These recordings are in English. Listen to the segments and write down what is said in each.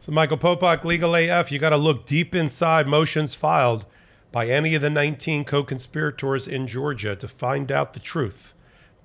So, Michael Popok, Legal AF, you got to look deep inside motions filed by any of the 19 co conspirators in Georgia to find out the truth.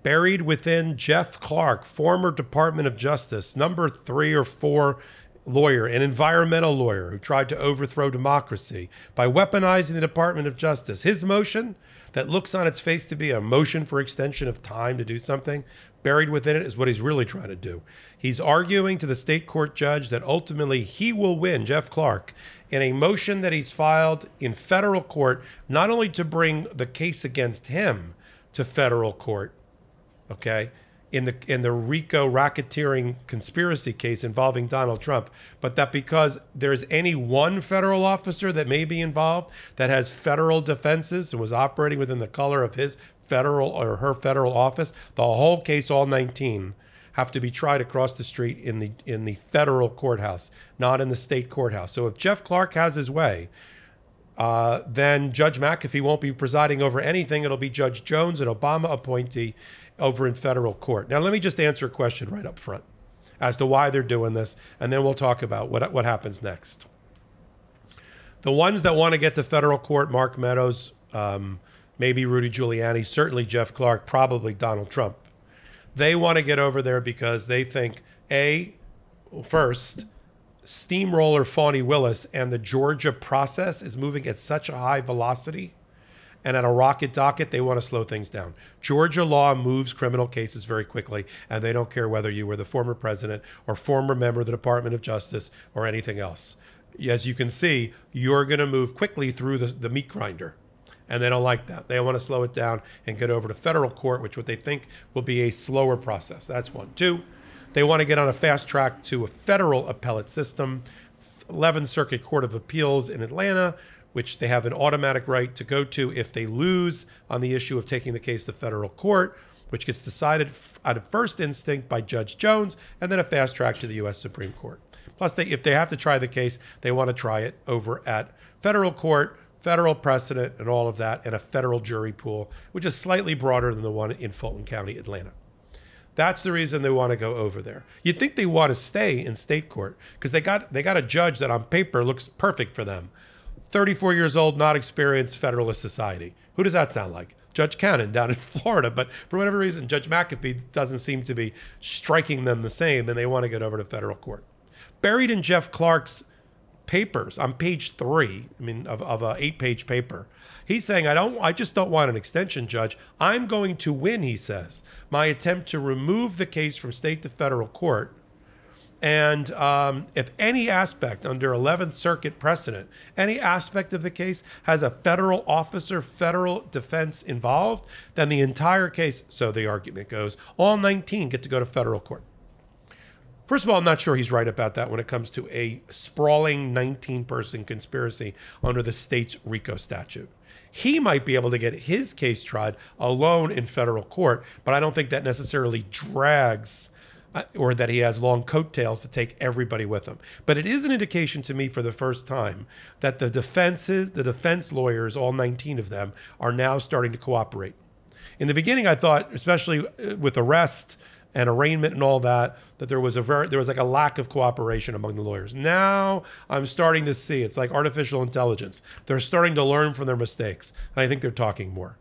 Buried within Jeff Clark, former Department of Justice, number three or four lawyer, an environmental lawyer who tried to overthrow democracy by weaponizing the Department of Justice. His motion that looks on its face to be a motion for extension of time to do something buried within it is what he's really trying to do. He's arguing to the state court judge that ultimately he will win, Jeff Clark, in a motion that he's filed in federal court, not only to bring the case against him to federal court, okay, in the in the RICO racketeering conspiracy case involving Donald Trump, but that because there's any one federal officer that may be involved that has federal defenses and was operating within the color of his federal or her federal office, the whole case, all 19, have to be tried across the street in the in the federal courthouse, not in the state courthouse. So if Jeff Clark has his way, uh, then Judge McAfee won't be presiding over anything. It'll be Judge Jones, an Obama appointee, over in federal court. Now, let me just answer a question right up front as to why they're doing this, and then we'll talk about what, what happens next. The ones that want to get to federal court, Mark Meadows, um, maybe Rudy Giuliani, certainly Jeff Clark, probably Donald Trump. They want to get over there because they think, A, first, steamroller Fani Willis and the Georgia process is moving at such a high velocity and at a rocket docket, they want to slow things down. Georgia law moves criminal cases very quickly, and they don't care whether you were the former president or former member of the Department of Justice or anything else. As you can see, you're going to move quickly through the, the meat grinder. And they don't like that. They want to slow it down and get over to federal court, which what they think will be a slower process. That's one. Two, they want to get on a fast track to a federal appellate system. 11th Circuit Court of Appeals in Atlanta which they have an automatic right to go to if they lose on the issue of taking the case to federal court, which gets decided out of first instinct by Judge Jones, and then a fast track to the U.S. Supreme Court. Plus, they, if they have to try the case, they want to try it over at federal court, federal precedent, and all of that, and a federal jury pool, which is slightly broader than the one in Fulton County, Atlanta. That's the reason they want to go over there. You'd think they want to stay in state court because they got they got a judge that on paper looks perfect for them. 34 years old, not experienced Federalist Society. Who does that sound like? Judge Cannon down in Florida. But for whatever reason, Judge McAfee doesn't seem to be striking them the same, and they want to get over to federal court. Buried in Jeff Clark's papers on page three, I mean, of, of a eight page paper, he's saying, I don't, I just don't want an extension, Judge. I'm going to win, he says. My attempt to remove the case from state to federal court and um, if any aspect under 11th Circuit precedent, any aspect of the case has a federal officer, federal defense involved, then the entire case, so the argument goes, all 19 get to go to federal court. First of all, I'm not sure he's right about that when it comes to a sprawling 19 person conspiracy under the state's RICO statute. He might be able to get his case tried alone in federal court, but I don't think that necessarily drags or that he has long coattails to take everybody with him. But it is an indication to me for the first time that the defenses, the defense lawyers, all 19 of them, are now starting to cooperate. In the beginning, I thought, especially uh, with arrest and arraignment and all that, that there was a very there was like a lack of cooperation among the lawyers. Now I'm starting to see it's like artificial intelligence. They're starting to learn from their mistakes, and I think they're talking more.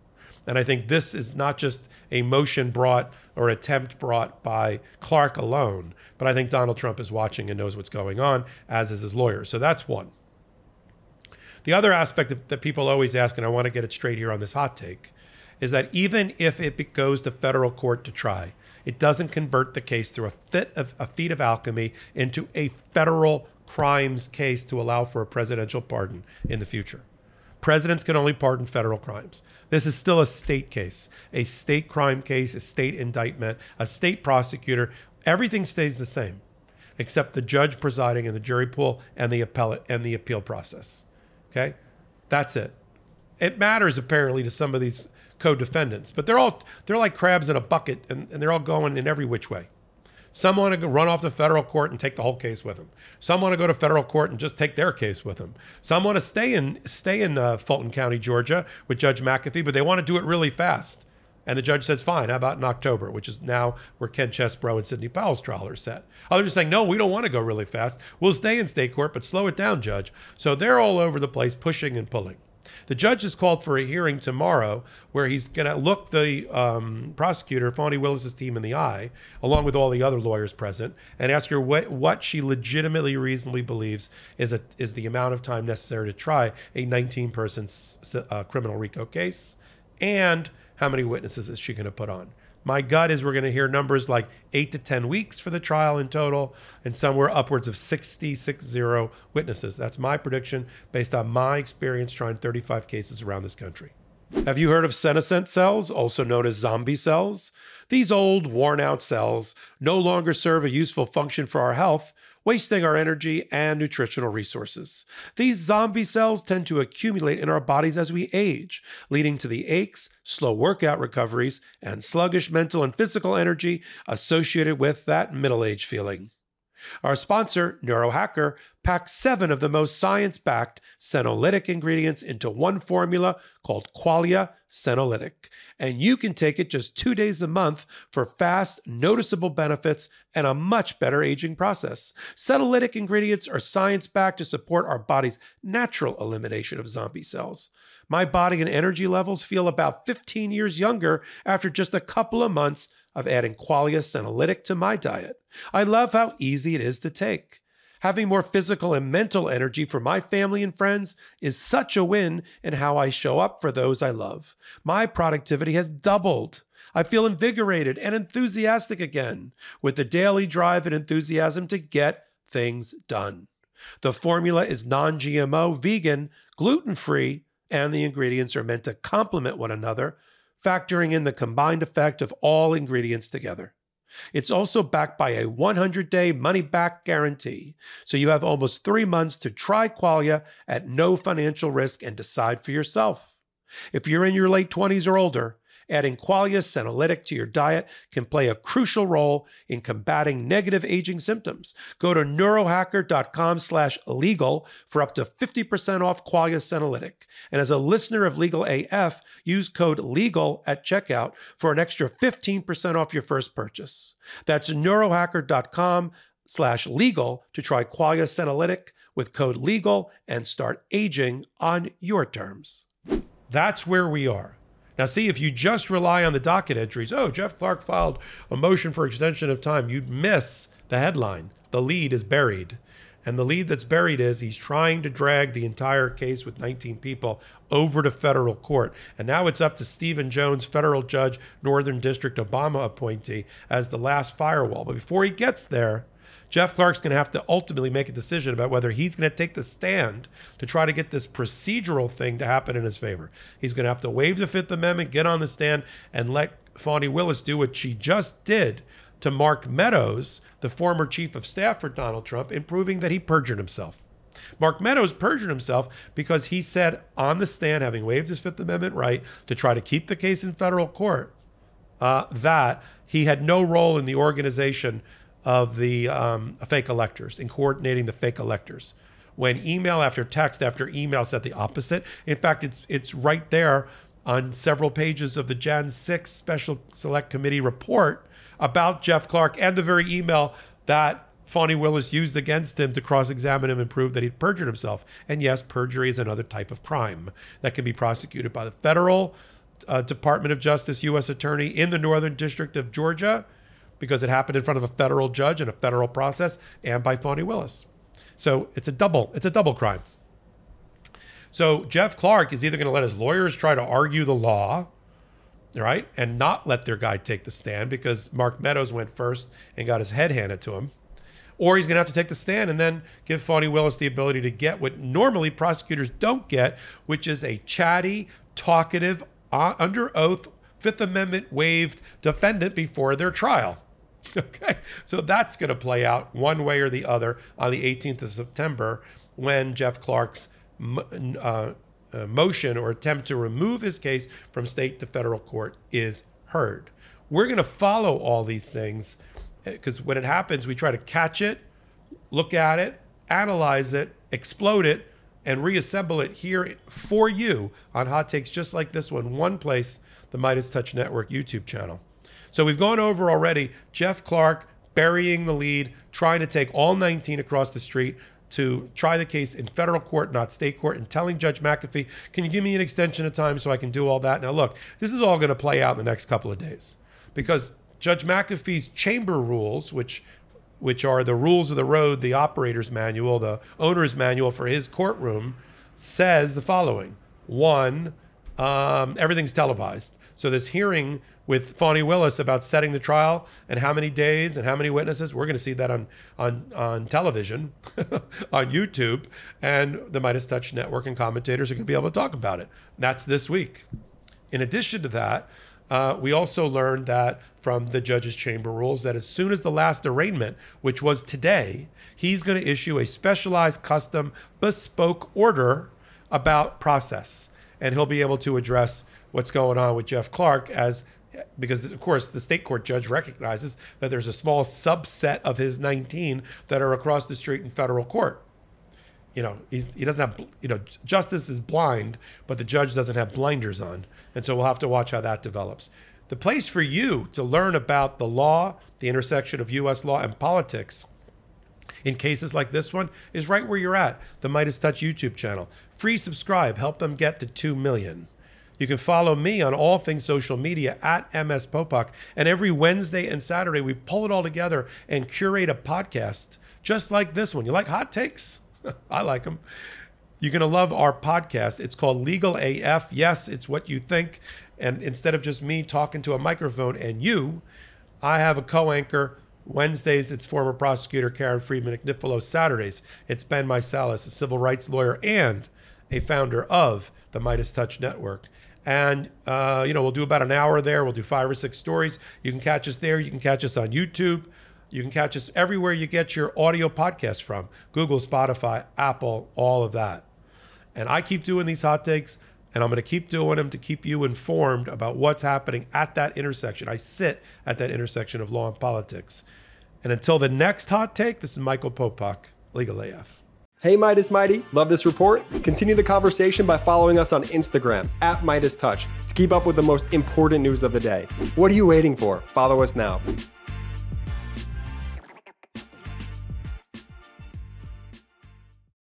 And I think this is not just a motion brought or attempt brought by Clark alone, but I think Donald Trump is watching and knows what's going on, as is his lawyer. So that's one. The other aspect that people always ask, and I want to get it straight here on this hot take, is that even if it goes to federal court to try, it doesn't convert the case through a fit of a feat of alchemy into a federal crimes case to allow for a presidential pardon in the future. Presidents can only pardon federal crimes. This is still a state case, a state crime case, a state indictment, a state prosecutor. Everything stays the same, except the judge presiding in the jury pool and the appellate and the appeal process. Okay, that's it. It matters apparently to some of these co-defendants, but they're all they're like crabs in a bucket, and, and they're all going in every which way. Some want to run off to federal court and take the whole case with them. Some want to go to federal court and just take their case with them. Some want to stay in stay in uh, Fulton County, Georgia, with Judge McAfee, but they want to do it really fast. And the judge says, fine, how about in October, which is now where Ken Chesebro and Sidney Powell's trial are set. Others are saying, no, we don't want to go really fast. We'll stay in state court, but slow it down, judge. So they're all over the place, pushing and pulling. The judge has called for a hearing tomorrow where he's going to look the um, prosecutor, Fani Willis's team, in the eye, along with all the other lawyers present, and ask her what, what she legitimately, reasonably believes is, a, is the amount of time necessary to try a 19 person uh, criminal RICO case and how many witnesses is she going to put on? My gut is we're going to hear numbers like eight to 10 weeks for the trial in total, and somewhere upwards of 60, 60 witnesses. That's my prediction based on my experience trying 35 cases around this country. Have you heard of senescent cells, also known as zombie cells? These old, worn out cells no longer serve a useful function for our health, wasting our energy and nutritional resources. These zombie cells tend to accumulate in our bodies as we age, leading to the aches, slow workout recoveries, and sluggish mental and physical energy associated with that middle age feeling. Our sponsor, Neurohacker, packs seven of the most science backed senolytic ingredients into one formula called Qualia Senolytic. And you can take it just two days a month for fast, noticeable benefits and a much better aging process. Senolytic ingredients are science backed to support our body's natural elimination of zombie cells. My body and energy levels feel about 15 years younger after just a couple of months of adding Qualia Senolytic to my diet. I love how easy it is to take. Having more physical and mental energy for my family and friends is such a win in how I show up for those I love. My productivity has doubled. I feel invigorated and enthusiastic again with the daily drive and enthusiasm to get things done. The formula is non GMO, vegan, gluten free, and the ingredients are meant to complement one another factoring in the combined effect of all ingredients together. It's also backed by a 100 day money back guarantee, so you have almost three months to try Qualia at no financial risk and decide for yourself. If you're in your late 20s or older, Adding Qualia Senolytic to your diet can play a crucial role in combating negative aging symptoms. Go to neurohacker.com slash legal for up to 50% off Qualia Senolytic. And as a listener of Legal AF, use code LEGAL at checkout for an extra 15% off your first purchase. That's neurohacker.com slash legal to try Qualia Senolytic with code LEGAL and start aging on your terms. That's where we are. Now, see, if you just rely on the docket entries, oh, Jeff Clark filed a motion for extension of time, you'd miss the headline. The lead is buried. And the lead that's buried is he's trying to drag the entire case with 19 people over to federal court. And now it's up to Stephen Jones, federal judge, Northern District Obama appointee, as the last firewall. But before he gets there, Jeff Clark's going to have to ultimately make a decision about whether he's going to take the stand to try to get this procedural thing to happen in his favor. He's going to have to waive the Fifth Amendment, get on the stand, and let Fani Willis do what she just did to Mark Meadows, the former chief of staff for Donald Trump, in proving that he perjured himself. Mark Meadows perjured himself because he said on the stand, having waived his Fifth Amendment right to try to keep the case in federal court, uh, that he had no role in the organization of the um, fake electors in coordinating the fake electors. When email after text after email said the opposite. In fact, it's it's right there on several pages of the Jan 6 Special Select Committee report about Jeff Clark and the very email that Fani Willis used against him to cross examine him and prove that he'd perjured himself. And yes, perjury is another type of crime that can be prosecuted by the federal uh, Department of Justice U.S. Attorney in the Northern District of Georgia because it happened in front of a federal judge in a federal process and by Fani Willis. So it's a double, it's a double crime. So Jeff Clark is either going to let his lawyers try to argue the law, right, and not let their guy take the stand because Mark Meadows went first and got his head handed to him, or he's going to have to take the stand and then give Fani Willis the ability to get what normally prosecutors don't get, which is a chatty, talkative, uh, under oath, Fifth Amendment waived defendant before their trial. Okay, so that's going to play out one way or the other on the 18th of September when Jeff Clark's uh, uh, motion or attempt to remove his case from state to federal court is heard. We're going to follow all these things because when it happens, we try to catch it, look at it, analyze it, explode it, and reassemble it here for you on hot takes just like this one, one place, the MeidasTouch Network YouTube channel. So we've gone over already Jeff Clark burying the lead, trying to take all 19 across the street to try the case in federal court, not state court, and telling Judge McAfee, can you give me an extension of time so I can do all that? Now, look, this is all going to play out in the next couple of days because Judge McAfee's chamber rules, which which are the rules of the road, the operator's manual, the owner's manual for his courtroom, says the following: one, um, everything's televised. So this hearing with Fani Willis about setting the trial and how many days and how many witnesses, we're going to see that on on on television, on YouTube, and the MeidasTouch Network and commentators are going to be able to talk about it. That's this week. In addition to that, uh, we also learned that from the judge's chamber rules that as soon as the last arraignment, which was today, he's going to issue a specialized, custom, bespoke order about process, and he'll be able to address what's going on with Jeff Clark as because of course the state court judge recognizes that there's a small subset of his 19 that are across the street in federal court you know he's he doesn't have you know justice is blind but the judge doesn't have blinders on and so we'll have to watch how that develops the place for you to learn about the law the intersection of us law and politics in cases like this one is right where you're at the MeidasTouch youtube channel free subscribe help them get to 2 million you can follow me on all things social media at MS Popok. And every Wednesday and Saturday, we pull it all together and curate a podcast just like this one. You like hot takes? I like them. You're going to love our podcast. It's called Legal AF. Yes, it's what you think. And instead of just me talking to a microphone and you, I have a co anchor. Wednesdays, it's former prosecutor Karen Friedman Agnifilo. Saturdays, it's Ben Meiselas, a civil rights lawyer and a founder of the MeidasTouch Network. And, uh, you know, we'll do about an hour there. We'll do five or six stories. You can catch us there. You can catch us on YouTube. You can catch us everywhere you get your audio podcast from Google, Spotify, Apple, all of that. And I keep doing these hot takes, and I'm going to keep doing them to keep you informed about what's happening at that intersection. I sit at that intersection of law and politics. And until the next hot take, this is Michael Popok, Legal AF. Hey Meidas Mighty, love this report? Continue the conversation by following us on Instagram at MeidasTouch to keep up with the most important news of the day. What are you waiting for? Follow us now.